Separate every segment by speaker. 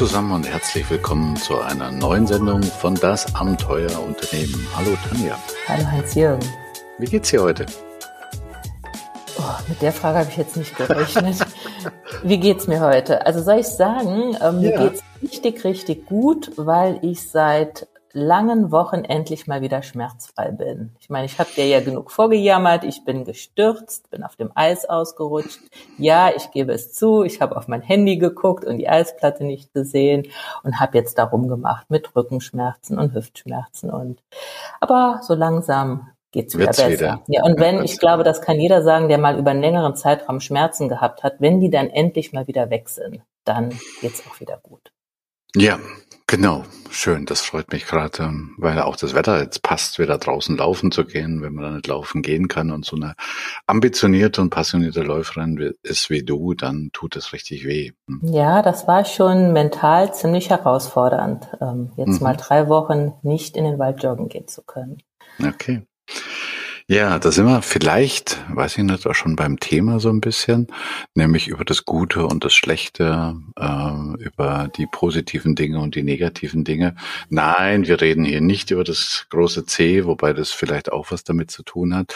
Speaker 1: zusammen und herzlich willkommen zu einer neuen Sendung von Das Abenteuer Unternehmen. Hallo Tanja.
Speaker 2: Hallo Hans-Jürgen.
Speaker 1: Wie geht's dir heute?
Speaker 2: Oh, mit der Frage habe ich jetzt nicht gerechnet. Wie geht's mir heute? Also soll ich sagen, äh, mir ja. geht's richtig, richtig gut, weil ich seit langen Wochen endlich mal wieder schmerzfrei bin. Ich meine, ich habe dir ja genug vorgejammert, ich bin gestürzt, bin auf dem Eis ausgerutscht. Ja, ich gebe es zu, ich habe auf mein Handy geguckt und die Eisplatte nicht gesehen und habe jetzt darum gemacht mit Rückenschmerzen und Hüftschmerzen und aber so langsam geht's wieder Wird's besser. Wieder. Ja, und wenn, ich glaube, das kann jeder sagen, der mal über einen längeren Zeitraum Schmerzen gehabt hat, wenn die dann endlich mal wieder weg sind, dann geht's auch wieder gut.
Speaker 1: Ja, Genau, schön. Das freut mich gerade, ähm, weil auch das Wetter jetzt passt, wieder draußen laufen zu gehen, wenn man da nicht laufen gehen kann und so eine ambitionierte und passionierte Läuferin ist wie du, dann tut es richtig weh.
Speaker 2: Hm. Ja, das war schon mental ziemlich herausfordernd, ähm, jetzt mhm. mal drei Wochen nicht in den Wald joggen gehen zu können.
Speaker 1: Okay. Ja, da sind wir vielleicht, weiß ich nicht, auch schon beim Thema so ein bisschen, nämlich über das Gute und das Schlechte, äh, über die positiven Dinge und die negativen Dinge. Nein, wir reden hier nicht über das große C, wobei das vielleicht auch was damit zu tun hat,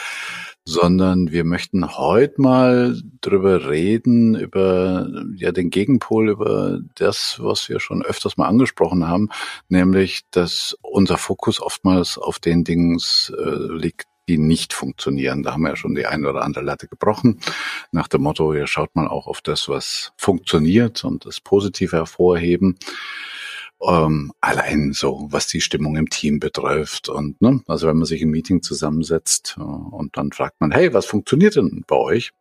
Speaker 1: sondern wir möchten heute mal drüber reden, über ja den Gegenpol, über das, was wir schon öfters mal angesprochen haben, nämlich, dass unser Fokus oftmals auf den Dingen äh, liegt, die nicht funktionieren. Da haben wir ja schon die eine oder andere Latte gebrochen. Nach dem Motto, ihr schaut mal auch auf das, was funktioniert und das Positive hervorheben. Ähm, allein so, was die Stimmung im Team betrifft. Und ne, also wenn man sich im Meeting zusammensetzt äh, und dann fragt man, hey, was funktioniert denn bei euch?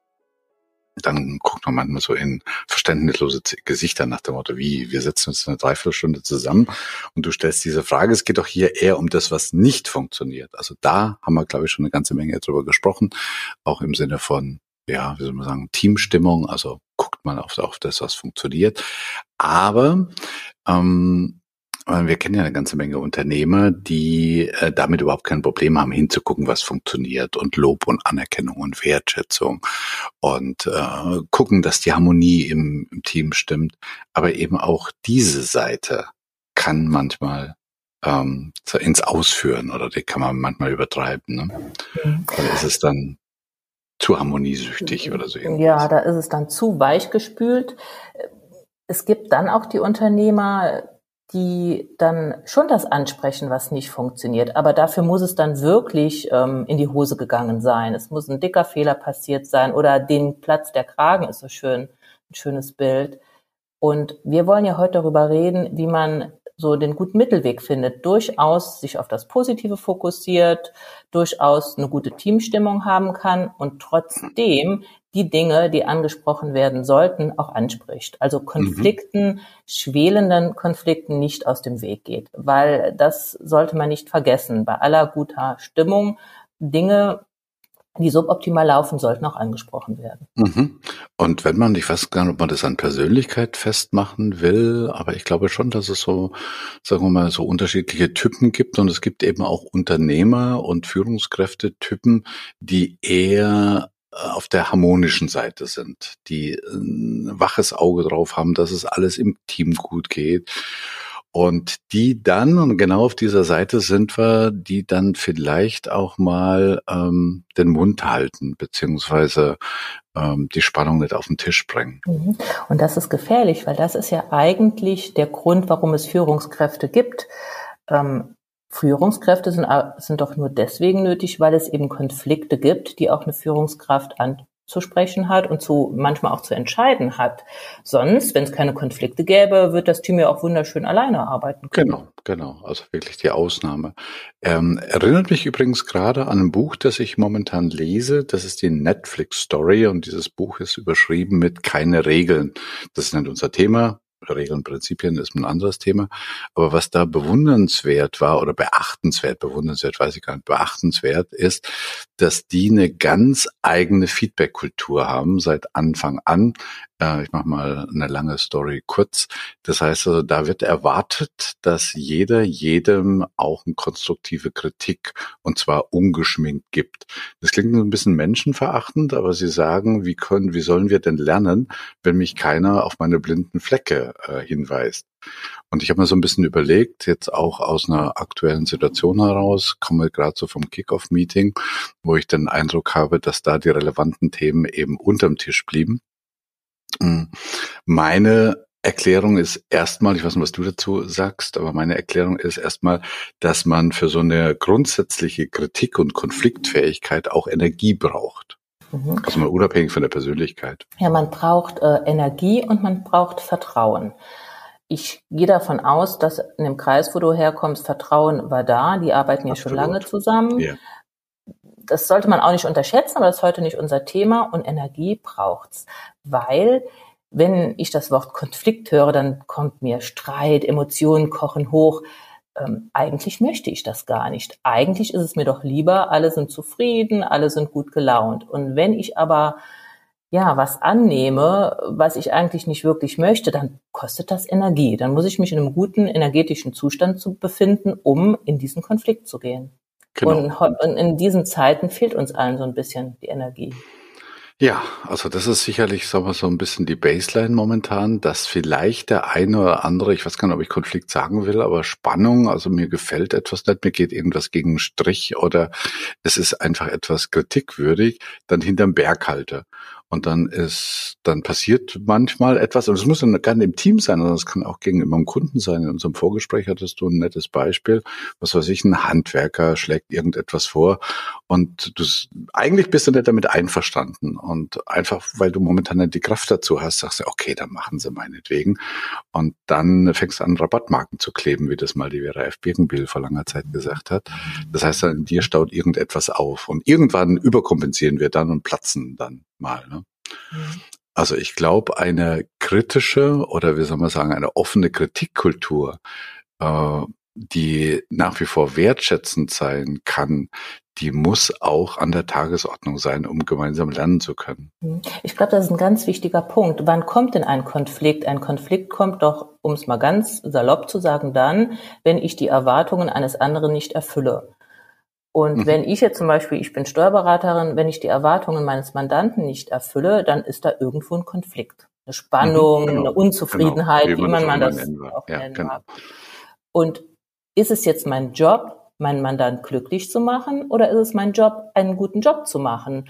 Speaker 1: Dann guckt man manchmal so in verständnislose Gesichter nach dem Motto, wie, wir setzen uns eine Dreiviertelstunde zusammen und du stellst diese Frage. Es geht doch hier eher um das, was nicht funktioniert. Also da haben wir, glaube ich, schon eine ganze Menge drüber gesprochen, auch im Sinne von, ja, wie soll man sagen, Teamstimmung. Also guckt man auf, auf das, was funktioniert. Aber ähm, wir kennen ja eine ganze Menge Unternehmer, die äh, damit überhaupt kein Problem haben, hinzugucken, was funktioniert und Lob und Anerkennung und Wertschätzung und äh, gucken, dass die Harmonie im, im Team stimmt. Aber eben auch diese Seite kann manchmal ähm, ins Ausführen oder die kann man manchmal übertreiben. Ne? Mhm. Oder ist es dann zu harmoniesüchtig oder so
Speaker 2: irgendwas? Ja, da ist es dann zu weichgespült. Es gibt dann auch die Unternehmer, die dann schon das ansprechen, was nicht funktioniert. Aber dafür muss es dann wirklich ähm, in die Hose gegangen sein. Es muss ein dicker Fehler passiert sein oder den Platz der Kragen ist so schön, ein schönes Bild. Und wir wollen ja heute darüber reden, wie man so den guten Mittelweg findet, durchaus sich auf das Positive fokussiert, durchaus eine gute Teamstimmung haben kann und trotzdem die Dinge, die angesprochen werden sollten, auch anspricht. Also Konflikten, mhm. schwelenden Konflikten nicht aus dem Weg geht, weil das sollte man nicht vergessen. Bei aller guter Stimmung Dinge die suboptimal laufen, sollten auch angesprochen werden.
Speaker 1: Mhm. Und wenn man, ich weiß gar nicht, ob man das an Persönlichkeit festmachen will, aber ich glaube schon, dass es so, sagen wir mal, so unterschiedliche Typen gibt und es gibt eben auch Unternehmer und Führungskräftetypen, die eher äh, auf der harmonischen Seite sind, die ein waches Auge drauf haben, dass es alles im Team gut geht und die dann, und genau auf dieser Seite sind wir, die dann vielleicht auch mal ähm, den Mund halten, beziehungsweise ähm, die Spannung nicht auf den Tisch bringen.
Speaker 2: Mhm. Und das ist gefährlich, weil das ist ja eigentlich der Grund, warum es Führungskräfte gibt. Ähm, Führungskräfte sind, sind doch nur deswegen nötig, weil es eben Konflikte gibt, die auch eine Führungskraft an, zu sprechen hat und zu manchmal auch zu entscheiden hat. Sonst, wenn es keine Konflikte gäbe, wird das Team ja auch wunderschön alleine arbeiten
Speaker 1: können. Genau, genau. Also wirklich die Ausnahme. Ähm, erinnert mich übrigens gerade an ein Buch, das ich momentan lese. Das ist die Netflix Story und dieses Buch ist überschrieben mit keine Regeln. Das ist nicht unser Thema. Regeln, Prinzipien ist ein anderes Thema. Aber was da bewundernswert war oder beachtenswert, bewundernswert weiß ich gar nicht, beachtenswert ist, dass die eine ganz eigene Feedback-Kultur haben seit Anfang an. Ich mache mal eine lange Story kurz. Das heißt also, da wird erwartet, dass jeder jedem auch eine konstruktive Kritik und zwar ungeschminkt gibt. Das klingt ein bisschen menschenverachtend, aber sie sagen, wie können, wie sollen wir denn lernen, wenn mich keiner auf meine blinden Flecke äh, hinweist? Und ich habe mir so ein bisschen überlegt, jetzt auch aus einer aktuellen Situation heraus, komme gerade so vom Kickoff-Meeting, wo ich den Eindruck habe, dass da die relevanten Themen eben unterm Tisch blieben. Hm. Meine Erklärung ist erstmal, ich weiß nicht, was du dazu sagst, aber meine Erklärung ist erstmal, dass man für so eine grundsätzliche Kritik und Konfliktfähigkeit auch Energie braucht. Mhm. Also mal unabhängig von der Persönlichkeit.
Speaker 2: Ja, man braucht äh, Energie und man braucht Vertrauen. Ich gehe davon aus, dass in dem Kreis, wo du herkommst, Vertrauen war da. Die arbeiten ja schon lange zusammen. Ja. Das sollte man auch nicht unterschätzen, aber das ist heute nicht unser Thema. Und Energie braucht's, weil wenn ich das Wort Konflikt höre, dann kommt mir Streit, Emotionen kochen hoch. Ähm, eigentlich möchte ich das gar nicht. Eigentlich ist es mir doch lieber, alle sind zufrieden, alle sind gut gelaunt. Und wenn ich aber ja, was annehme, was ich eigentlich nicht wirklich möchte, dann kostet das Energie. Dann muss ich mich in einem guten energetischen Zustand zu befinden, um in diesen Konflikt zu gehen. Genau. Und in diesen Zeiten fehlt uns allen so ein bisschen die Energie.
Speaker 1: Ja, also das ist sicherlich, sagen wir so ein bisschen die Baseline momentan, dass vielleicht der eine oder andere, ich weiß gar nicht, ob ich Konflikt sagen will, aber Spannung, also mir gefällt etwas nicht, mir geht irgendwas gegen einen Strich oder es ist einfach etwas kritikwürdig, dann hinterm Berg halte. Und dann ist, dann passiert manchmal etwas, und es muss dann gar nicht im Team sein, sondern es kann auch gegenüber dem Kunden sein. In unserem Vorgespräch hattest du ein nettes Beispiel. Was weiß ich, ein Handwerker schlägt irgendetwas vor und du, eigentlich bist du nicht damit einverstanden. Und einfach, weil du momentan nicht die Kraft dazu hast, sagst du, okay, dann machen sie meinetwegen. Und dann fängst du an, Rabattmarken zu kleben, wie das mal die Vera F. Birkenbiel vor langer Zeit gesagt hat. Das heißt, in dir staut irgendetwas auf. Und irgendwann überkompensieren wir dann und platzen dann mal. Ne? Also ich glaube, eine kritische oder wie soll man sagen, eine offene Kritikkultur, äh, die nach wie vor wertschätzend sein kann, die muss auch an der Tagesordnung sein, um gemeinsam lernen zu können.
Speaker 2: Mhm. Ich glaube, das ist ein ganz wichtiger Punkt. Wann kommt denn ein Konflikt? Ein Konflikt kommt doch, um es mal ganz salopp zu sagen, dann, wenn ich die Erwartungen eines anderen nicht erfülle. Und mhm. wenn ich jetzt zum Beispiel, ich bin Steuerberaterin, wenn ich die Erwartungen meines Mandanten nicht erfülle, dann ist da irgendwo ein Konflikt. Eine Spannung, mhm, genau, eine Unzufriedenheit, genau, wie, wie man, man das auch ja, nennen genau. mag. Und ist es jetzt mein Job, meinen Mandant glücklich zu machen oder ist es mein Job, einen guten Job zu machen?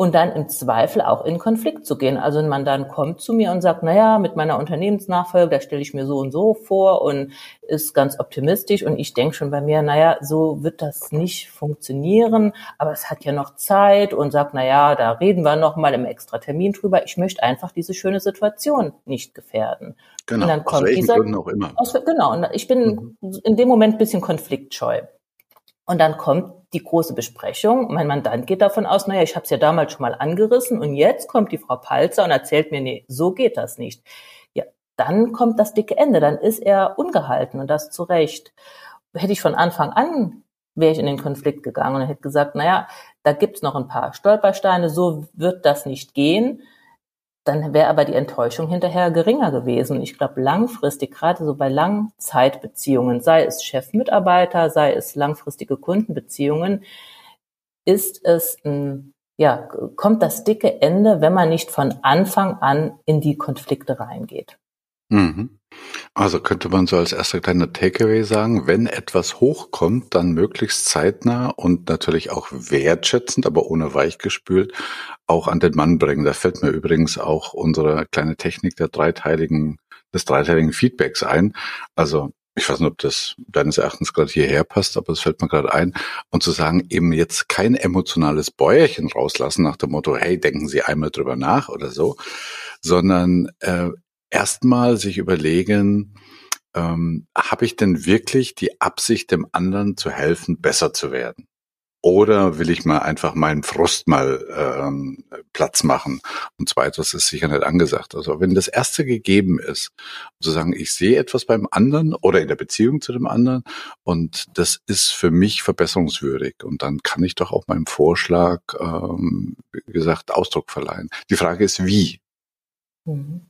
Speaker 2: Und dann im Zweifel auch in Konflikt zu gehen. Also ein Mandant kommt zu mir und sagt, naja, mit meiner Unternehmensnachfolge, da stelle ich mir so und so vor und ist ganz optimistisch und ich denke schon bei mir, naja, so wird das nicht funktionieren, aber es hat ja noch Zeit und sagt, naja, da reden wir noch mal im extra Termin drüber. Ich möchte einfach diese schöne Situation nicht gefährden.
Speaker 1: Genau, und dann kommt aus welchen dieser, Gründen auch immer.
Speaker 2: Aus, genau, und ich bin mhm. in dem Moment ein bisschen konfliktscheu. Und dann kommt die große Besprechung. Mein Mandant geht davon aus, naja, ich habe es ja damals schon mal angerissen und jetzt kommt die Frau Palzer und erzählt mir, nee, so geht das nicht. Ja, dann kommt das dicke Ende, dann ist er ungehalten und das zu Recht. Hätte ich von Anfang an, wäre ich in den Konflikt gegangen und hätte gesagt, naja, da gibt's noch ein paar Stolpersteine, so wird das nicht gehen dann wäre aber die Enttäuschung hinterher geringer gewesen. Ich glaube, langfristig, gerade so bei Langzeitbeziehungen, sei es Chef-Mitarbeiter, sei es langfristige Kundenbeziehungen, ist es ein, ja, kommt das dicke Ende, wenn man nicht von Anfang an in die Konflikte reingeht.
Speaker 1: Mhm. Also könnte man so als erster kleiner Takeaway sagen, wenn etwas hochkommt, dann möglichst zeitnah und natürlich auch wertschätzend, aber ohne weichgespült, auch an den Mann bringen. Da fällt mir übrigens auch unsere kleine Technik der dreiteiligen, des dreiteiligen Feedbacks ein. Also ich weiß nicht, ob das deines Erachtens gerade hierher passt, aber es fällt mir gerade ein. Und zu sagen, eben jetzt kein emotionales Bäuerchen rauslassen nach dem Motto, hey, denken Sie einmal drüber nach oder so, sondern äh, erstmal sich überlegen, ähm, habe ich denn wirklich die Absicht, dem anderen zu helfen, besser zu werden? Oder will ich mal einfach meinen Frust mal ähm, Platz machen? Und zweitens ist sicher nicht angesagt. Also wenn das erste gegeben ist, zu sagen, ich sehe etwas beim anderen oder in der Beziehung zu dem anderen und das ist für mich verbesserungswürdig und dann kann ich doch auch meinem Vorschlag, ähm, wie gesagt, Ausdruck verleihen. Die Frage ist, wie?
Speaker 2: Mhm.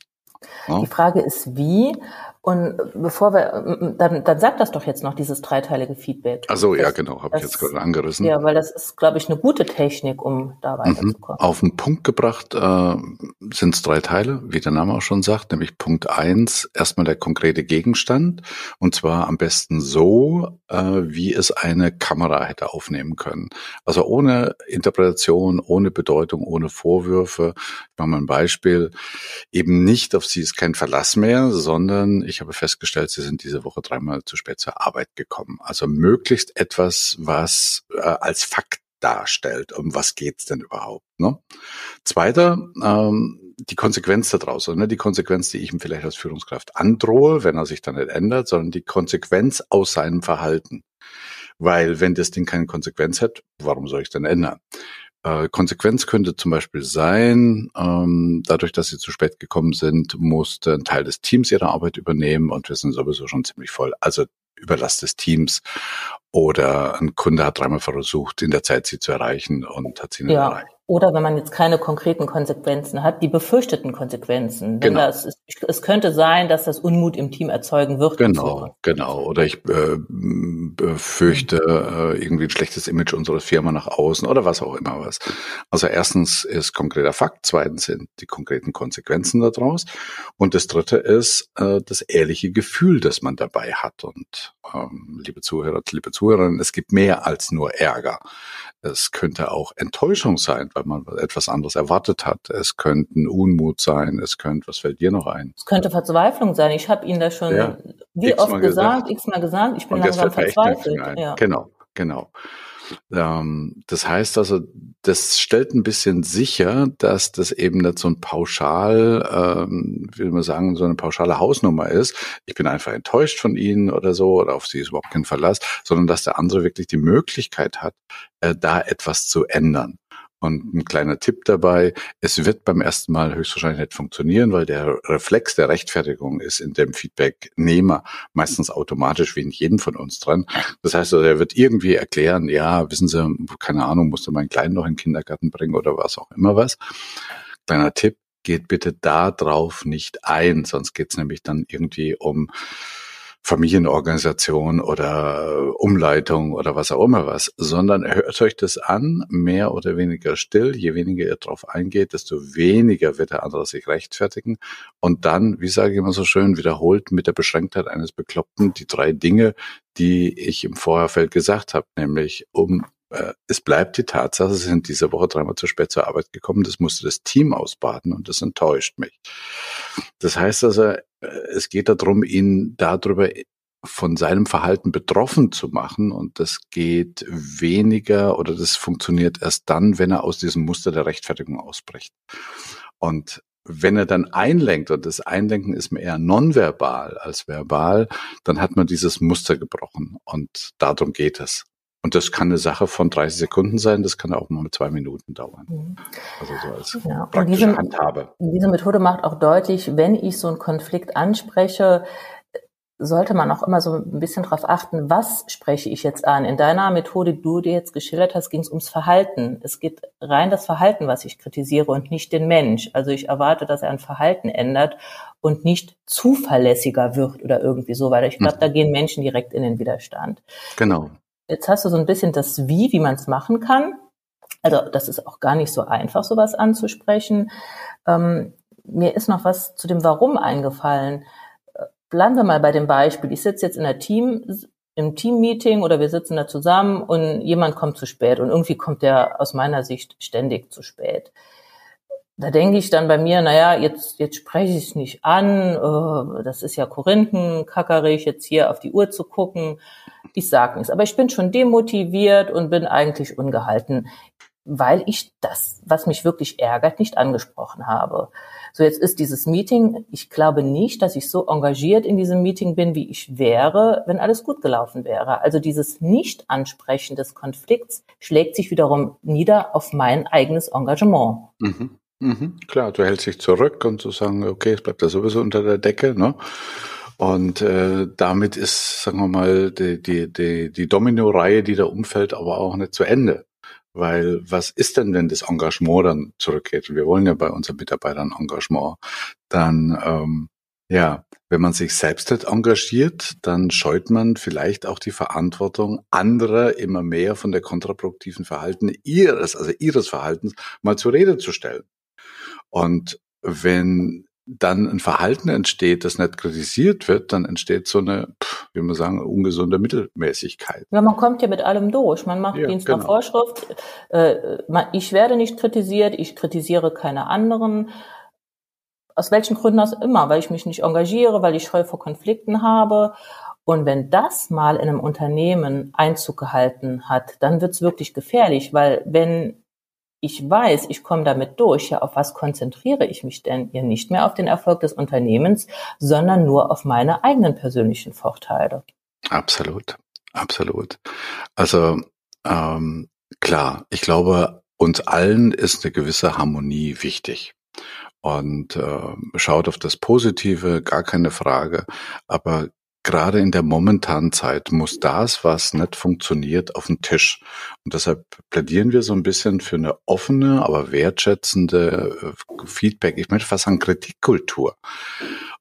Speaker 2: Die Frage ist wie. Und bevor wir, dann, dann sag das doch jetzt noch, dieses dreiteilige Feedback.
Speaker 1: Also ja, genau, habe ich jetzt gerade angerissen.
Speaker 2: Ja, weil das ist, glaube ich, eine gute Technik, um da mhm. weiterzukommen.
Speaker 1: Mhm. Auf den Punkt gebracht äh, sind es drei Teile, wie der Name auch schon sagt, nämlich Punkt eins, erstmal der konkrete Gegenstand und zwar am besten so, äh, wie es eine Kamera hätte aufnehmen können. Also ohne Interpretation, ohne Bedeutung, ohne Vorwürfe. Ich mache mal ein Beispiel. Eben nicht auf sie ist kein Verlass mehr, sondern ich habe festgestellt, sie sind diese Woche dreimal zu spät zur Arbeit gekommen. Also möglichst etwas, was äh, als Fakt darstellt. Um was geht's denn überhaupt? Ne? Zweiter, ähm, die Konsequenz daraus, ne? die Konsequenz, die ich ihm vielleicht als Führungskraft androhe, wenn er sich dann nicht ändert, sondern die Konsequenz aus seinem Verhalten. Weil wenn das Ding keine Konsequenz hat, warum soll ich denn ändern? Äh, Konsequenz könnte zum Beispiel sein, ähm, dadurch, dass sie zu spät gekommen sind, musste ein Teil des Teams ihre Arbeit übernehmen und wir sind sowieso schon ziemlich voll. Also Überlast des Teams oder ein Kunde hat dreimal versucht, in der Zeit sie zu erreichen und hat sie nicht ja. erreicht.
Speaker 2: Oder wenn man jetzt keine konkreten Konsequenzen hat, die befürchteten Konsequenzen. Wenn genau. das, es, es könnte sein, dass das Unmut im Team erzeugen wird.
Speaker 1: Genau, genau. Oder ich äh, befürchte äh, irgendwie ein schlechtes Image unserer Firma nach außen oder was auch immer was. Also erstens ist konkreter Fakt, zweitens sind die konkreten Konsequenzen daraus und das dritte ist äh, das ehrliche Gefühl, das man dabei hat. Und ähm, liebe Zuhörer, liebe Zuhörerinnen, es gibt mehr als nur Ärger. Es könnte auch Enttäuschung sein, weil man etwas anderes erwartet hat. Es könnten Unmut sein. Es könnte, was fällt dir noch ein?
Speaker 2: Es könnte Verzweiflung sein. Ich habe Ihnen das schon ja, wie oft gesagt, x-mal gesagt, ich bin Und langsam verzweifelt.
Speaker 1: Ja. Genau, genau. Ähm, das heißt also, das stellt ein bisschen sicher, dass das eben nicht so ein pauschal, ähm, will man sagen, so eine pauschale Hausnummer ist. Ich bin einfach enttäuscht von Ihnen oder so, oder auf Sie ist überhaupt kein Verlass, sondern dass der andere wirklich die Möglichkeit hat, äh, da etwas zu ändern. Und ein kleiner Tipp dabei, es wird beim ersten Mal höchstwahrscheinlich nicht funktionieren, weil der Reflex der Rechtfertigung ist in dem Feedbacknehmer meistens automatisch wie in jedem von uns dran. Das heißt, also, er wird irgendwie erklären, ja, wissen Sie, keine Ahnung, musste mein Kleinen noch in den Kindergarten bringen oder was auch immer was. Kleiner Tipp, geht bitte da drauf nicht ein, sonst geht's nämlich dann irgendwie um Familienorganisation oder Umleitung oder was auch immer was, sondern hört euch das an, mehr oder weniger still. Je weniger ihr drauf eingeht, desto weniger wird der andere sich rechtfertigen. Und dann, wie sage ich immer so schön, wiederholt mit der Beschränktheit eines Bekloppten die drei Dinge, die ich im Vorherfeld gesagt habe, nämlich um äh, es bleibt die Tatsache, sie sind diese Woche dreimal zu spät zur Arbeit gekommen. Das musste das Team ausbaden und das enttäuscht mich. Das heißt also, äh, es geht darum, ihn darüber von seinem Verhalten betroffen zu machen und das geht weniger oder das funktioniert erst dann, wenn er aus diesem Muster der Rechtfertigung ausbricht. Und wenn er dann einlenkt, und das Einlenken ist mir eher nonverbal als verbal, dann hat man dieses Muster gebrochen und darum geht es. Und das kann eine Sache von 30 Sekunden sein, das kann auch mal mit zwei Minuten dauern. Mhm. Also so als ja, praktische diese, Handhabe.
Speaker 2: Diese Methode macht auch deutlich, wenn ich so einen Konflikt anspreche, sollte man auch immer so ein bisschen darauf achten, was spreche ich jetzt an. In deiner Methode, die du dir jetzt geschildert hast, ging es ums Verhalten. Es geht rein das Verhalten, was ich kritisiere und nicht den Mensch. Also ich erwarte, dass er ein Verhalten ändert und nicht zuverlässiger wird oder irgendwie so, weil ich glaube, mhm. da gehen Menschen direkt in den Widerstand.
Speaker 1: Genau.
Speaker 2: Jetzt hast du so ein bisschen das Wie, wie man es machen kann. Also das ist auch gar nicht so einfach, sowas anzusprechen. Ähm, mir ist noch was zu dem Warum eingefallen. Bleiben wir mal bei dem Beispiel. Ich sitze jetzt in der Team, im Teammeeting oder wir sitzen da zusammen und jemand kommt zu spät und irgendwie kommt der aus meiner Sicht ständig zu spät. Da denke ich dann bei mir, naja, jetzt, jetzt spreche ich es nicht an, oh, das ist ja Korinthenkackerig, jetzt hier auf die Uhr zu gucken ich sage nichts. Aber ich bin schon demotiviert und bin eigentlich ungehalten, weil ich das, was mich wirklich ärgert, nicht angesprochen habe. So, jetzt ist dieses Meeting, ich glaube nicht, dass ich so engagiert in diesem Meeting bin, wie ich wäre, wenn alles gut gelaufen wäre. Also dieses Nicht-Ansprechen des Konflikts schlägt sich wiederum nieder auf mein eigenes Engagement.
Speaker 1: Mhm. Mhm. Klar, du hältst dich zurück und zu sagen, okay, es bleibt ja sowieso unter der Decke, ne? Und äh, damit ist, sagen wir mal, die, die, die, die Domino-Reihe, die da umfällt, aber auch nicht zu Ende. Weil was ist denn, wenn das Engagement dann zurückgeht? Und wir wollen ja bei unseren Mitarbeitern Engagement. Dann, ähm, ja, wenn man sich selbst nicht engagiert, dann scheut man vielleicht auch die Verantwortung anderer immer mehr von der kontraproduktiven Verhalten ihres, also ihres Verhaltens mal zur Rede zu stellen. Und wenn dann ein Verhalten entsteht, das nicht kritisiert wird, dann entsteht so eine, wie man sagen, ungesunde Mittelmäßigkeit.
Speaker 2: Ja, man kommt ja mit allem durch. Man macht ja, Dienst genau. nach Vorschrift. Äh, ich werde nicht kritisiert, ich kritisiere keine anderen. Aus welchen Gründen auch immer, weil ich mich nicht engagiere, weil ich Scheu vor Konflikten habe. Und wenn das mal in einem Unternehmen Einzug gehalten hat, dann wird's wirklich gefährlich, weil wenn ich weiß, ich komme damit durch, ja, auf was konzentriere ich mich denn? Ja, nicht mehr auf den Erfolg des Unternehmens, sondern nur auf meine eigenen persönlichen Vorteile.
Speaker 1: Absolut, absolut. Also ähm, klar, ich glaube, uns allen ist eine gewisse Harmonie wichtig und äh, schaut auf das Positive, gar keine Frage. Aber gerade in der momentanen Zeit muss das, was nicht funktioniert, auf den Tisch. Und deshalb plädieren wir so ein bisschen für eine offene, aber wertschätzende äh, Feedback, ich möchte fast sagen Kritikkultur.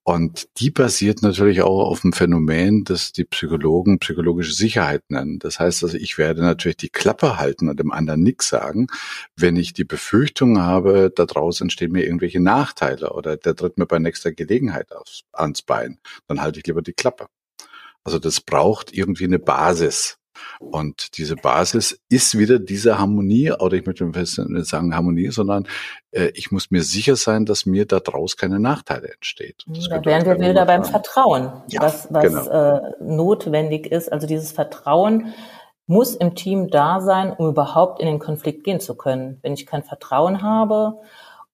Speaker 1: Und die basiert natürlich auch auf dem Phänomen, das die Psychologen psychologische Sicherheit nennen. Das heißt also, ich werde natürlich die Klappe halten und dem anderen nichts sagen, wenn ich die Befürchtung habe, daraus entstehen mir irgendwelche Nachteile oder der tritt mir bei nächster Gelegenheit aufs, ans Bein. Dann halte ich lieber die Klappe. Also das braucht irgendwie eine Basis. Und diese Basis ist wieder diese Harmonie, oder ich möchte nicht sagen Harmonie, sondern äh, ich muss mir sicher sein, dass mir daraus keine Nachteile entsteht.
Speaker 2: Das da wären wir wieder beim Vertrauen, ja, was, was genau. äh, notwendig ist. Also dieses Vertrauen muss im Team da sein, um überhaupt in den Konflikt gehen zu können. Wenn ich kein Vertrauen habe,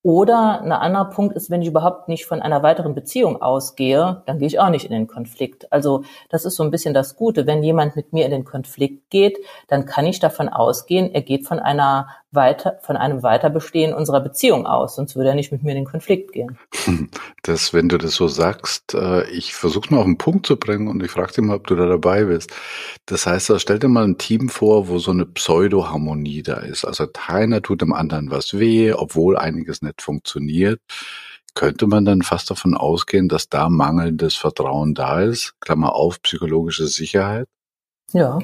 Speaker 2: oder ein anderer Punkt ist, wenn ich überhaupt nicht von einer weiteren Beziehung ausgehe, dann gehe ich auch nicht in den Konflikt. Also das ist so ein bisschen das Gute. Wenn jemand mit mir in den Konflikt geht, dann kann ich davon ausgehen, er geht von einer weiter, von einem Weiterbestehen unserer Beziehung aus, sonst würde er nicht mit mir in den Konflikt gehen.
Speaker 1: Das, wenn du das so sagst, äh, ich versuche mal auf den Punkt zu bringen und ich frage dich mal, ob du da dabei bist. Das heißt, stell dir mal ein Team vor, wo so eine Pseudo-Harmonie da ist. Also keiner tut dem anderen was weh, obwohl einiges nicht funktioniert. Könnte man dann fast davon ausgehen, dass da mangelndes Vertrauen da ist? Klammer auf, psychologische Sicherheit?
Speaker 2: Ja.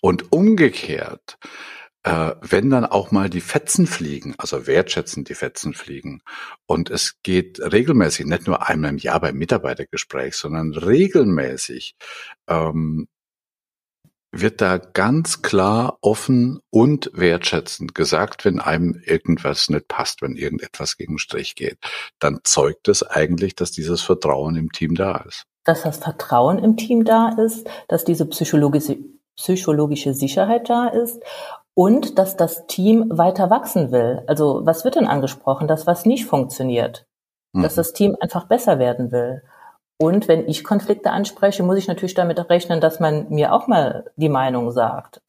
Speaker 1: Und umgekehrt, äh, wenn dann auch mal die Fetzen fliegen, also wertschätzend die Fetzen fliegen, und es geht regelmäßig, nicht nur einmal im Jahr beim Mitarbeitergespräch, sondern regelmäßig, ähm, wird da ganz klar offen und wertschätzend gesagt, wenn einem irgendwas nicht passt, wenn irgendetwas gegen Strich geht, dann zeugt es eigentlich, dass dieses Vertrauen im Team da ist.
Speaker 2: Dass das Vertrauen im Team da ist, dass diese psychologische, psychologische Sicherheit da ist und dass das Team weiter wachsen will. Also was wird denn angesprochen? Das, was nicht funktioniert. Mhm. Dass das Team einfach besser werden will. Und wenn ich Konflikte anspreche, muss ich natürlich damit rechnen, dass man mir auch mal die Meinung sagt.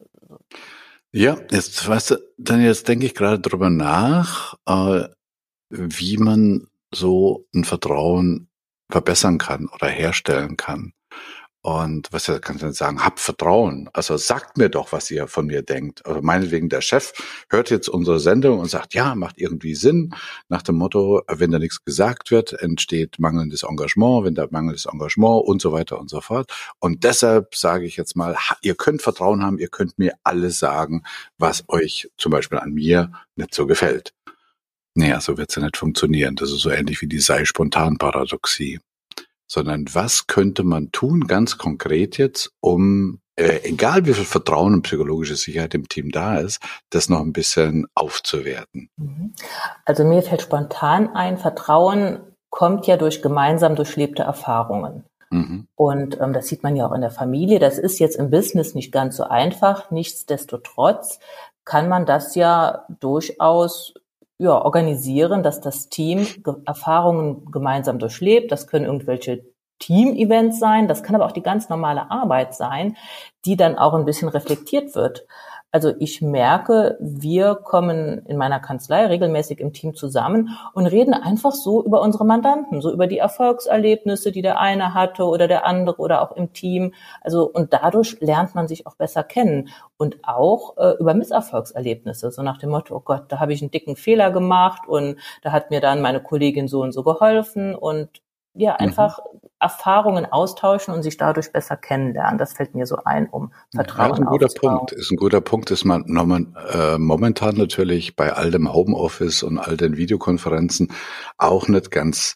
Speaker 1: Ja, jetzt weißt du, dann jetzt denke ich gerade drüber nach, äh, wie man so ein Vertrauen verbessern kann oder herstellen kann. Und was kannst du denn sagen, hab Vertrauen. Also sagt mir doch, was ihr von mir denkt. Also meinetwegen der Chef hört jetzt unsere Sendung und sagt, ja, macht irgendwie Sinn. Nach dem Motto, wenn da nichts gesagt wird, entsteht mangelndes Engagement, wenn da mangelndes Engagement und so weiter und so fort. Und deshalb sage ich jetzt mal, ihr könnt Vertrauen haben, ihr könnt mir alles sagen, was euch zum Beispiel an mir nicht so gefällt. Naja, so wird's ja nicht funktionieren. Das ist so ähnlich wie die Sei-Spontan-Paradoxie sondern was könnte man tun, ganz konkret jetzt, um, äh, egal wie viel Vertrauen und psychologische Sicherheit im Team da ist, das noch ein bisschen aufzuwerten. Mhm.
Speaker 2: Also mir fällt spontan ein, Vertrauen kommt ja durch gemeinsam durchlebte Erfahrungen. Mhm. Und ähm, das sieht man ja auch in der Familie. Das ist jetzt im Business nicht ganz so einfach. Nichtsdestotrotz kann man das ja durchaus ja, organisieren, dass das Team Erfahrungen gemeinsam durchlebt. Das können irgendwelche Team-Events sein, das kann aber auch die ganz normale Arbeit sein, die dann auch ein bisschen reflektiert wird. Also ich merke, wir kommen in meiner Kanzlei regelmäßig im Team zusammen und reden einfach so über unsere Mandanten, so über die Erfolgserlebnisse, die der eine hatte oder der andere oder auch im Team. Also und dadurch lernt man sich auch besser kennen und auch äh, über Misserfolgserlebnisse, so nach dem Motto, oh Gott, da habe ich einen dicken Fehler gemacht und da hat mir dann meine Kollegin so und so geholfen und ja, mhm. einfach mhm. Erfahrungen austauschen und sich dadurch besser kennenlernen. Das fällt mir so ein, um Vertrauen ja,
Speaker 1: ist ein guter Punkt. Ist ein guter Punkt, ist man äh, momentan natürlich bei all dem Homeoffice und all den Videokonferenzen auch nicht ganz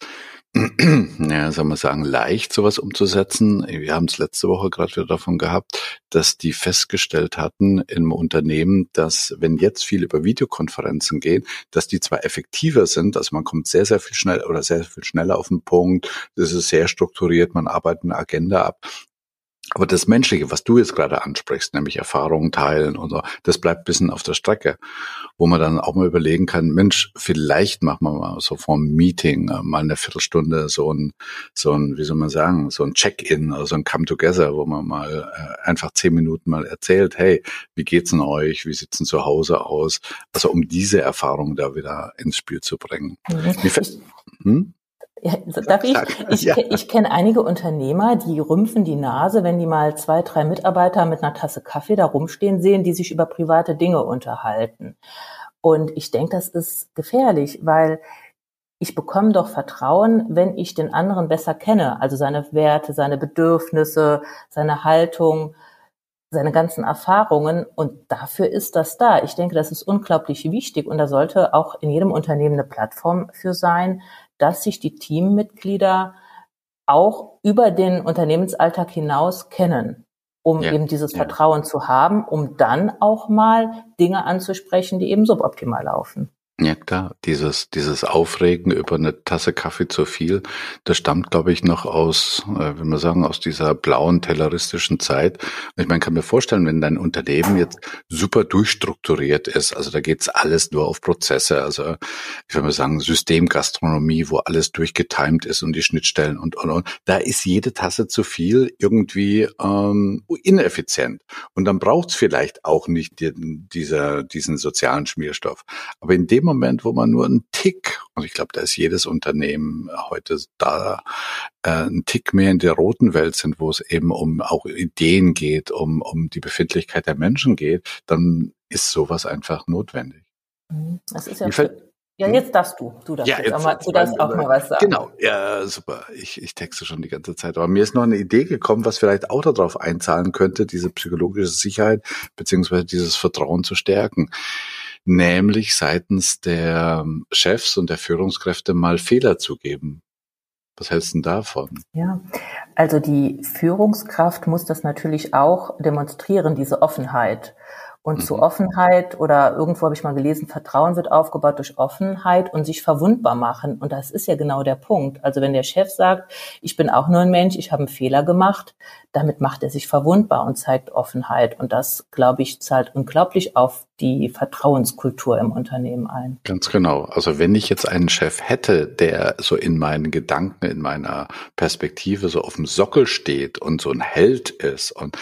Speaker 1: ja, soll man sagen, leicht, sowas umzusetzen. Wir haben es letzte Woche gerade wieder davon gehabt, dass die festgestellt hatten im Unternehmen, dass wenn jetzt viel über Videokonferenzen gehen, dass die zwar effektiver sind, also man kommt sehr, sehr viel schnell oder sehr viel schneller auf den Punkt, das ist sehr strukturiert, man arbeitet eine Agenda ab, aber das Menschliche, was du jetzt gerade ansprichst, nämlich Erfahrungen teilen und so, das bleibt bisschen auf der Strecke, wo man dann auch mal überlegen kann, Mensch, vielleicht machen wir mal so vom Meeting äh, mal eine Viertelstunde so ein, so ein, wie soll man sagen, so ein Check-in oder so ein Come-Together, wo man mal äh, einfach zehn Minuten mal erzählt, hey, wie geht's denn euch? Wie sieht's denn zu Hause aus? Also um diese Erfahrung da wieder ins Spiel zu bringen. Mhm.
Speaker 2: Hm? Ja, darf ich? Ich, ja. ich kenne einige Unternehmer, die rümpfen die Nase, wenn die mal zwei, drei Mitarbeiter mit einer Tasse Kaffee da rumstehen sehen, die sich über private Dinge unterhalten. Und ich denke, das ist gefährlich, weil ich bekomme doch Vertrauen, wenn ich den anderen besser kenne, also seine Werte, seine Bedürfnisse, seine Haltung, seine ganzen Erfahrungen. Und dafür ist das da. Ich denke, das ist unglaublich wichtig und da sollte auch in jedem Unternehmen eine Plattform für sein, dass sich die Teammitglieder auch über den Unternehmensalltag hinaus kennen, um ja, eben dieses. Vertrauen zu haben, um dann auch mal Dinge anzusprechen, die eben suboptimal laufen.
Speaker 1: Ja klar, dieses, dieses Aufregen über eine Tasse Kaffee zu viel, das stammt, glaube ich, noch aus, äh, wenn man sagen, aus dieser blauen telleristischen Zeit. Ich meine, kann mir vorstellen, wenn dein Unternehmen jetzt super durchstrukturiert ist, also da geht's alles nur auf Prozesse, also ich würde mal sagen, Systemgastronomie, wo alles durchgetimt ist und die Schnittstellen und, und, und, da ist jede Tasse zu viel irgendwie ähm, ineffizient. Und dann braucht's vielleicht auch nicht die, dieser, diesen sozialen Schmierstoff. Aber in dem Moment, wo man nur einen Tick, und ich glaube, da ist jedes Unternehmen heute da, äh, einen Tick mehr in der roten Welt sind, wo es eben um auch Ideen geht, um, um die Befindlichkeit der Menschen geht, dann ist sowas einfach notwendig.
Speaker 2: Mhm. Das ist ja ja, hm? jetzt darfst du. Du darfst, ja, jetzt, auch, mal, du darfst auch mal was sagen.
Speaker 1: Genau, ja, super. Ich, ich texte schon die ganze Zeit. Aber mir ist noch eine Idee gekommen, was vielleicht auch darauf einzahlen könnte, diese psychologische Sicherheit beziehungsweise dieses Vertrauen zu stärken nämlich seitens der Chefs und der Führungskräfte mal Fehler zu geben. Was hältst du denn davon?
Speaker 2: Ja, also die Führungskraft muss das natürlich auch demonstrieren, diese Offenheit. Und mhm. zu Offenheit oder irgendwo habe ich mal gelesen, Vertrauen wird aufgebaut durch Offenheit und sich verwundbar machen. Und das ist ja genau der Punkt. Also wenn der Chef sagt, ich bin auch nur ein Mensch, ich habe einen Fehler gemacht, damit macht er sich verwundbar und zeigt Offenheit. Und das, glaube ich, zahlt unglaublich auf die Vertrauenskultur im Unternehmen ein.
Speaker 1: Ganz genau. Also wenn ich jetzt einen Chef hätte, der so in meinen Gedanken, in meiner Perspektive so auf dem Sockel steht und so ein Held ist und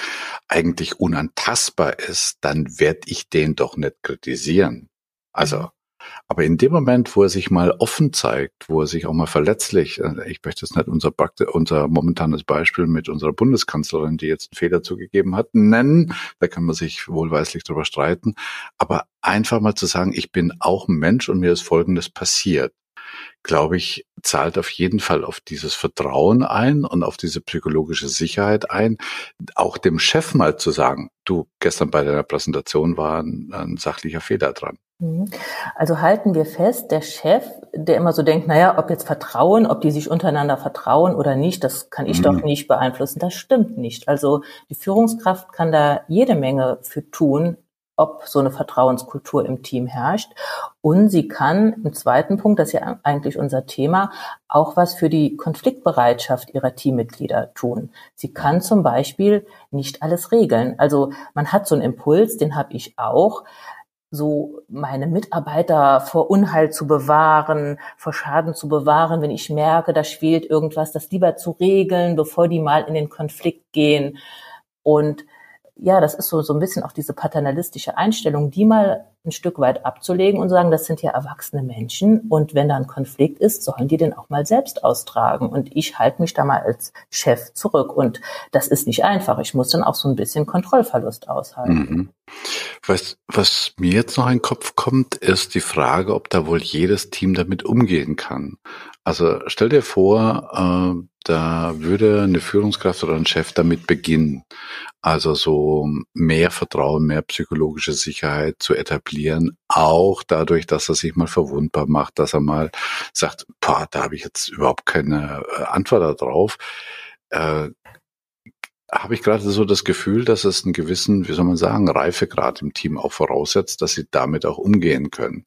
Speaker 1: eigentlich unantastbar ist, dann werde ich den doch nicht kritisieren. Also. Aber in dem Moment, wo er sich mal offen zeigt, wo er sich auch mal verletzlich, äh, ich möchte jetzt nicht unser, unser momentanes Beispiel mit unserer Bundeskanzlerin, die jetzt einen Fehler zugegeben hat, nennen, da kann man sich wohlweislich drüber streiten, aber einfach mal zu sagen, ich bin auch ein Mensch und mir ist Folgendes passiert glaube ich, zahlt auf jeden Fall auf dieses Vertrauen ein und auf diese psychologische Sicherheit ein, auch dem Chef mal zu sagen, du, gestern bei deiner Präsentation war ein, ein sachlicher Fehler dran.
Speaker 2: Mhm. Also halten wir fest, der Chef, der immer so denkt, naja, ob jetzt Vertrauen, ob die sich untereinander vertrauen oder nicht, das kann ich mhm. doch nicht beeinflussen. Das stimmt nicht. Also die Führungskraft kann da jede Menge für tun, ob so eine Vertrauenskultur im Team herrscht. Und sie kann im zweiten Punkt, das ist ja eigentlich unser Thema, auch was für die Konfliktbereitschaft ihrer Teammitglieder tun. Sie kann zum Beispiel nicht alles regeln. Also man hat so einen Impuls, den habe ich auch so meine Mitarbeiter vor Unheil zu bewahren, vor Schaden zu bewahren, wenn ich merke, da schwelt irgendwas, das lieber zu regeln, bevor die mal in den Konflikt gehen. Und ja, das ist so, so ein bisschen auch diese paternalistische Einstellung, die mal ein Stück weit abzulegen und sagen, das sind ja erwachsene Menschen und wenn da ein Konflikt ist, sollen die den auch mal selbst austragen. Und ich halte mich da mal als Chef zurück. Und das ist nicht einfach. Ich muss dann auch so ein bisschen Kontrollverlust aushalten. Mhm.
Speaker 1: Was, was mir jetzt noch in den Kopf kommt, ist die Frage, ob da wohl jedes Team damit umgehen kann. Also stell dir vor, äh, da würde eine Führungskraft oder ein Chef damit beginnen, also so mehr Vertrauen, mehr psychologische Sicherheit zu etablieren, auch dadurch, dass er sich mal verwundbar macht, dass er mal sagt, boah, da habe ich jetzt überhaupt keine äh, Antwort darauf. Äh, habe ich gerade so das Gefühl, dass es einen gewissen, wie soll man sagen, Reifegrad im Team auch voraussetzt, dass sie damit auch umgehen können.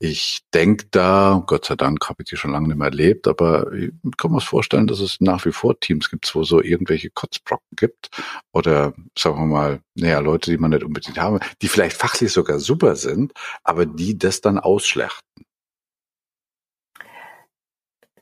Speaker 1: Ich denke da, Gott sei Dank habe ich die schon lange nicht mehr erlebt, aber ich kann mir vorstellen, dass es nach wie vor Teams gibt, wo so irgendwelche Kotzbrocken gibt oder sagen wir mal, naja, Leute, die man nicht unbedingt haben, die vielleicht fachlich sogar super sind, aber die das dann ausschlechten.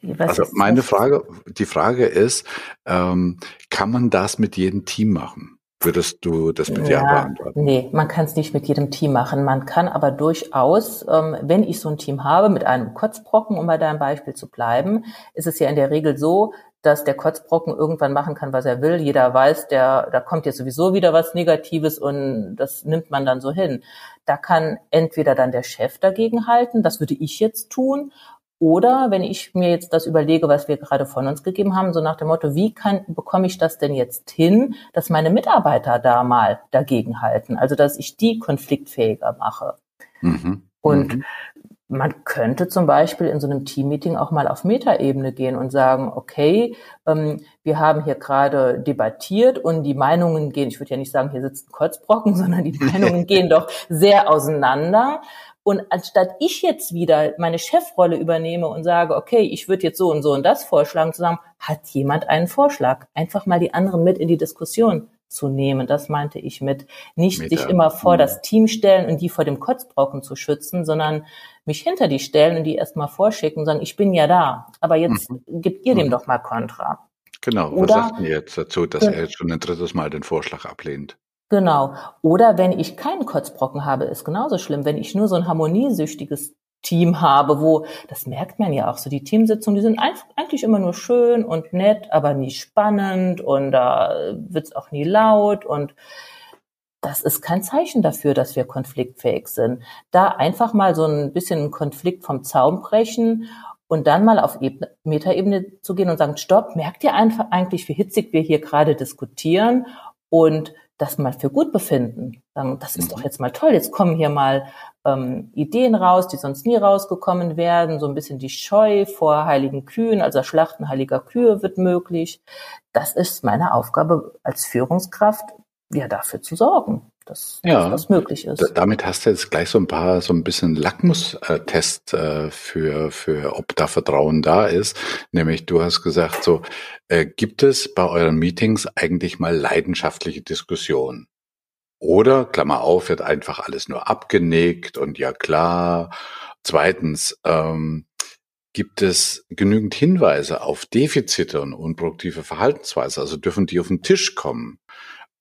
Speaker 1: Was also meine Frage, die Frage ist, ähm, kann man das mit jedem Team machen? Würdest du das mit ja, beantworten?
Speaker 2: Nee, man kann es nicht mit jedem Team machen. Man kann aber durchaus, ähm, wenn ich so ein Team habe, mit einem Kotzbrocken, um bei deinem Beispiel zu bleiben, ist es ja in der Regel so, dass der Kotzbrocken irgendwann machen kann, was er will. Jeder weiß, der, da kommt jetzt sowieso wieder was Negatives und das nimmt man dann so hin. Da kann entweder dann der Chef dagegen halten, das würde ich jetzt tun, oder wenn ich mir jetzt das überlege, was wir gerade von uns gegeben haben, so nach dem Motto, wie kann, bekomme ich das denn jetzt hin, dass meine Mitarbeiter da mal dagegen halten? Also, dass ich die konfliktfähiger mache. Mhm. Und mhm. man könnte zum Beispiel in so einem Teammeeting auch mal auf Metaebene gehen und sagen, okay, ähm, wir haben hier gerade debattiert und die Meinungen gehen, ich würde ja nicht sagen, hier sitzt ein Kotzbrocken, sondern die Meinungen gehen doch sehr auseinander. Und anstatt ich jetzt wieder meine Chefrolle übernehme und sage, okay, ich würde jetzt so und so und das vorschlagen, zu sagen, hat jemand einen Vorschlag? Einfach mal die anderen mit in die Diskussion zu nehmen. Das meinte ich mit nicht mit sich immer vor das Team stellen und die vor dem Kotzbrocken zu schützen, sondern mich hinter die stellen und die erstmal vorschicken und sagen, ich bin ja da, aber jetzt mhm. gebt ihr dem mhm. doch mal Kontra.
Speaker 1: Genau, was sagt ihr jetzt dazu, dass er jetzt schon ein drittes Mal den Vorschlag ablehnt?
Speaker 2: Genau. Oder wenn ich keinen Kotzbrocken habe, ist genauso schlimm. Wenn ich nur so ein harmoniesüchtiges Team habe, wo, das merkt man ja auch so, die Teamsitzungen, die sind eigentlich immer nur schön und nett, aber nie spannend und da wird's auch nie laut und das ist kein Zeichen dafür, dass wir konfliktfähig sind. Da einfach mal so ein bisschen Konflikt vom Zaum brechen und dann mal auf Metaebene zu gehen und sagen, stopp, merkt ihr einfach eigentlich, wie hitzig wir hier gerade diskutieren und das mal für gut befinden. Sagen, das ist doch mhm. jetzt mal toll, jetzt kommen hier mal ähm, Ideen raus, die sonst nie rausgekommen wären. So ein bisschen die Scheu vor heiligen Kühen, also Schlachten heiliger Kühe wird möglich. Das ist meine Aufgabe als Führungskraft, ja, dafür zu sorgen dass, ja, dass das möglich ist.
Speaker 1: Damit hast du jetzt gleich so ein paar, so ein bisschen Lackmustest äh, für, für, ob da Vertrauen da ist. Nämlich du hast gesagt, so, äh, gibt es bei euren Meetings eigentlich mal leidenschaftliche Diskussionen? Oder, Klammer auf, wird einfach alles nur abgenickt und ja klar. Zweitens, ähm, gibt es genügend Hinweise auf Defizite und unproduktive Verhaltensweise? Also dürfen die auf den Tisch kommen?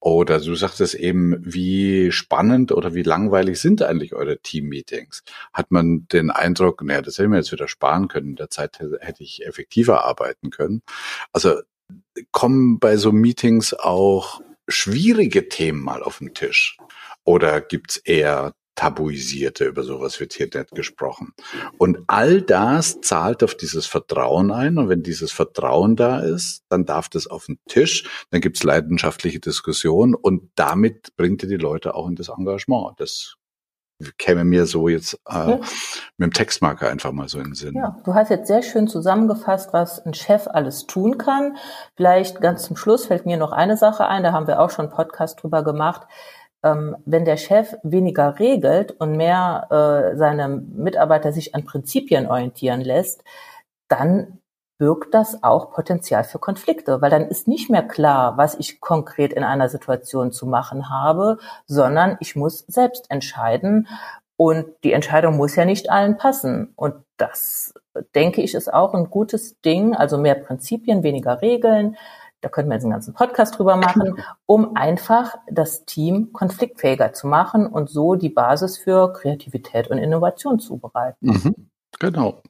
Speaker 1: Oder du sagtest eben, wie spannend oder wie langweilig sind eigentlich eure Team-Meetings? Hat man den Eindruck, naja, das hätte ich jetzt wieder sparen können, in der Zeit hätte ich effektiver arbeiten können. Also kommen bei so Meetings auch schwierige Themen mal auf den Tisch? Oder gibt's eher tabuisierte, über sowas wird hier nicht gesprochen. Und all das zahlt auf dieses Vertrauen ein. Und wenn dieses Vertrauen da ist, dann darf das auf den Tisch, dann gibt's leidenschaftliche Diskussionen und damit bringt ihr die Leute auch in das Engagement. Das käme mir so jetzt äh, ja. mit dem Textmarker einfach mal so in den Sinn.
Speaker 2: Ja, du hast jetzt sehr schön zusammengefasst, was ein Chef alles tun kann. Vielleicht ganz zum Schluss fällt mir noch eine Sache ein, da haben wir auch schon einen Podcast drüber gemacht ähm, wenn der Chef weniger regelt und mehr äh, seine Mitarbeiter sich an Prinzipien orientieren lässt, dann birgt das auch Potenzial für Konflikte, weil dann ist nicht mehr klar, was ich konkret in einer Situation zu machen habe, sondern ich muss selbst entscheiden. Und die Entscheidung muss ja nicht allen passen. Und das, denke ich, ist auch ein gutes Ding, also mehr Prinzipien, weniger Regeln, Da könnten wir jetzt einen ganzen Podcast drüber machen, um einfach das Team konfliktfähiger zu machen und so die Basis für Kreativität und Innovation zu bereiten.
Speaker 1: Mhm, genau.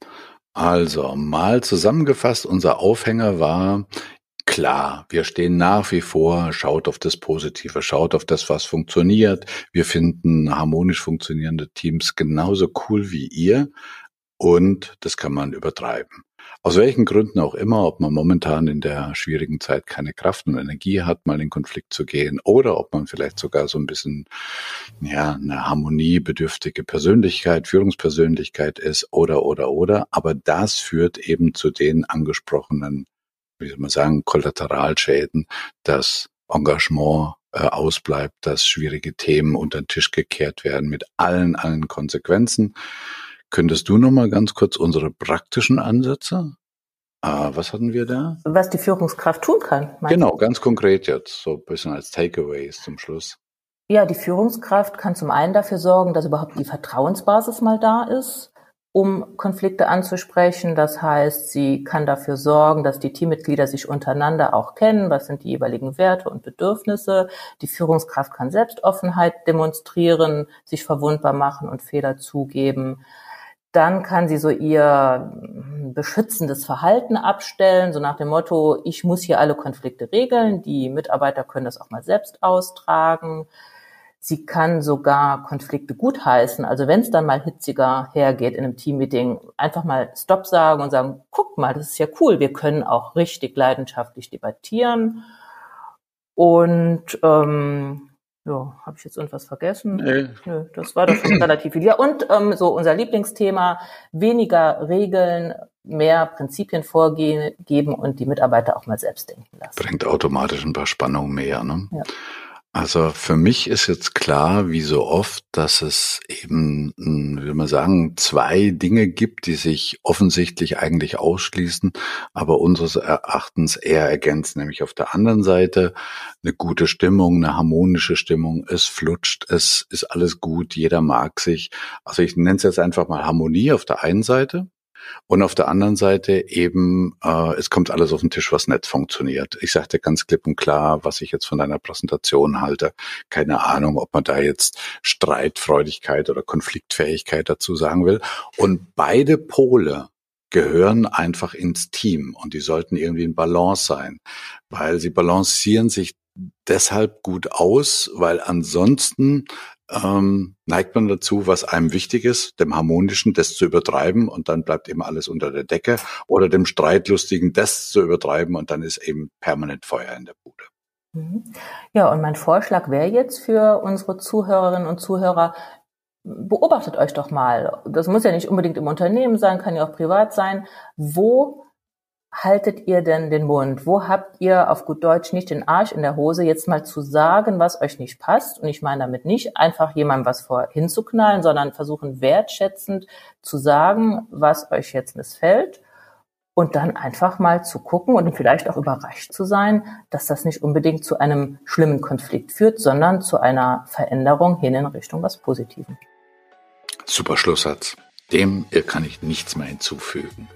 Speaker 1: Also mal zusammengefasst, unser Aufhänger war, Klar, wir stehen nach wie vor, schaut auf das Positive, schaut auf das, was funktioniert. Wir finden harmonisch funktionierende Teams genauso cool wie ihr und das kann man übertreiben. Aus welchen Gründen auch immer, ob man momentan in der schwierigen Zeit keine Kraft und Energie hat, mal in Konflikt zu gehen oder ob man vielleicht sogar so ein bisschen, ja, eine harmoniebedürftige Persönlichkeit, Führungspersönlichkeit ist oder, oder, oder. Aber das führt eben zu den angesprochenen wie soll man sagen, Kollateralschäden, dass Engagement äh, ausbleibt, dass schwierige Themen unter den Tisch gekehrt werden mit allen, allen Konsequenzen. Könntest du noch mal ganz kurz unsere praktischen Ansätze? Äh, was hatten wir da?
Speaker 2: Was die Führungskraft tun kann.
Speaker 1: Genau, ganz konkret jetzt, so ein bisschen als Takeaways zum Schluss.
Speaker 2: Ja, die Führungskraft kann zum einen dafür sorgen, dass überhaupt die Vertrauensbasis mal da ist um Konflikte anzusprechen. Das heißt, sie kann dafür sorgen, dass die Teammitglieder sich untereinander auch kennen, was sind die jeweiligen Werte und Bedürfnisse. Die Führungskraft kann Selbstoffenheit demonstrieren, sich verwundbar machen und Fehler zugeben. Dann kann sie so ihr beschützendes Verhalten abstellen, so nach dem Motto, ich muss hier alle Konflikte regeln, die Mitarbeiter können das auch mal selbst austragen. Sie kann sogar Konflikte gutheißen. Also wenn es dann mal hitziger hergeht in einem Teammeeting, einfach mal Stopp sagen und sagen, guck mal, das ist ja cool, wir können auch richtig leidenschaftlich debattieren. Und ähm, ja, habe ich jetzt irgendwas vergessen? Nee. Nö, das war doch schon relativ viel. Ja, und ähm, so unser Lieblingsthema, weniger Regeln, mehr Prinzipien vorgeben und die Mitarbeiter auch mal selbst denken lassen.
Speaker 1: Bringt automatisch ein paar Spannungen mehr, ne? Ja. Also für mich ist jetzt klar, wie so oft, dass es eben, hm, wie man sagen, zwei Dinge gibt, die sich offensichtlich eigentlich ausschließen, aber unseres Erachtens eher ergänzen. Nämlich auf der anderen Seite eine gute Stimmung, eine harmonische Stimmung, es flutscht, es ist alles gut, jeder mag sich. Also ich nenne es jetzt einfach mal Harmonie auf der einen Seite und auf der anderen Seite eben, äh, es kommt alles auf den Tisch, was nicht funktioniert. Ich sagte ganz klipp und klar, was ich jetzt von deiner Präsentation halte. Keine Ahnung, ob man da jetzt Streitfreudigkeit oder Konfliktfähigkeit dazu sagen will. Und beide Pole gehören einfach ins Team und die sollten irgendwie in Balance sein, weil sie balancieren sich deshalb gut aus, weil ansonsten ähm, neigt man dazu, was einem wichtig ist, dem Harmonischen, das zu übertreiben und dann bleibt eben alles unter der Decke oder dem Streitlustigen das zu übertreiben und dann ist eben permanent Feuer in der Bude.
Speaker 2: Mhm. Ja, und mein Vorschlag wäre jetzt für unsere Zuhörerinnen und Zuhörer, beobachtet euch doch mal. Das muss ja nicht unbedingt im Unternehmen sein, kann ja auch privat sein. Wo haltet ihr denn den Mund? Wo habt ihr auf gut Deutsch nicht den Arsch in der Hose, jetzt mal zu sagen, was euch nicht passt? Und ich meine damit nicht einfach jemandem was vor hinzuknallen, sondern versuchen wertschätzend zu sagen, was euch jetzt missfällt. Und dann einfach mal zu gucken und vielleicht auch überrascht zu sein, dass das nicht unbedingt zu einem schlimmen Konflikt führt, sondern zu einer Veränderung hin in Richtung was Positiven.
Speaker 1: Super Schlusssatz. Dem kann ich nichts mehr hinzufügen.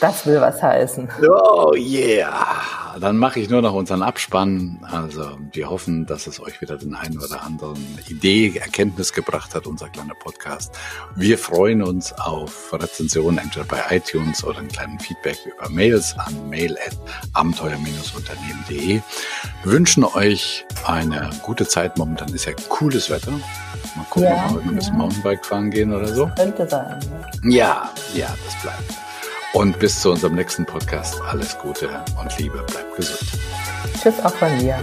Speaker 2: Das will was heißen.
Speaker 1: Oh yeah. Dann mache ich nur noch unseren Abspann. Also wir hoffen, dass es euch wieder den einen oder anderen Idee, Erkenntnis gebracht hat, unser kleiner Podcast. Wir freuen uns auf Rezensionen entweder bei iTunes oder einen kleinen Feedback über Mails an mail at abenteuer-unternehmen.de. Wünschen euch eine gute Zeit. Momentan ist ja cooles Wetter. Mal gucken, ja, ob wir ein bisschen ja. Mountainbike fahren gehen oder so.
Speaker 2: Könnte sein.
Speaker 1: Ja, ja, das bleibt. Und bis zu unserem nächsten Podcast. Alles Gute und Liebe. Bleibt gesund.
Speaker 2: Tschüss auch von mir.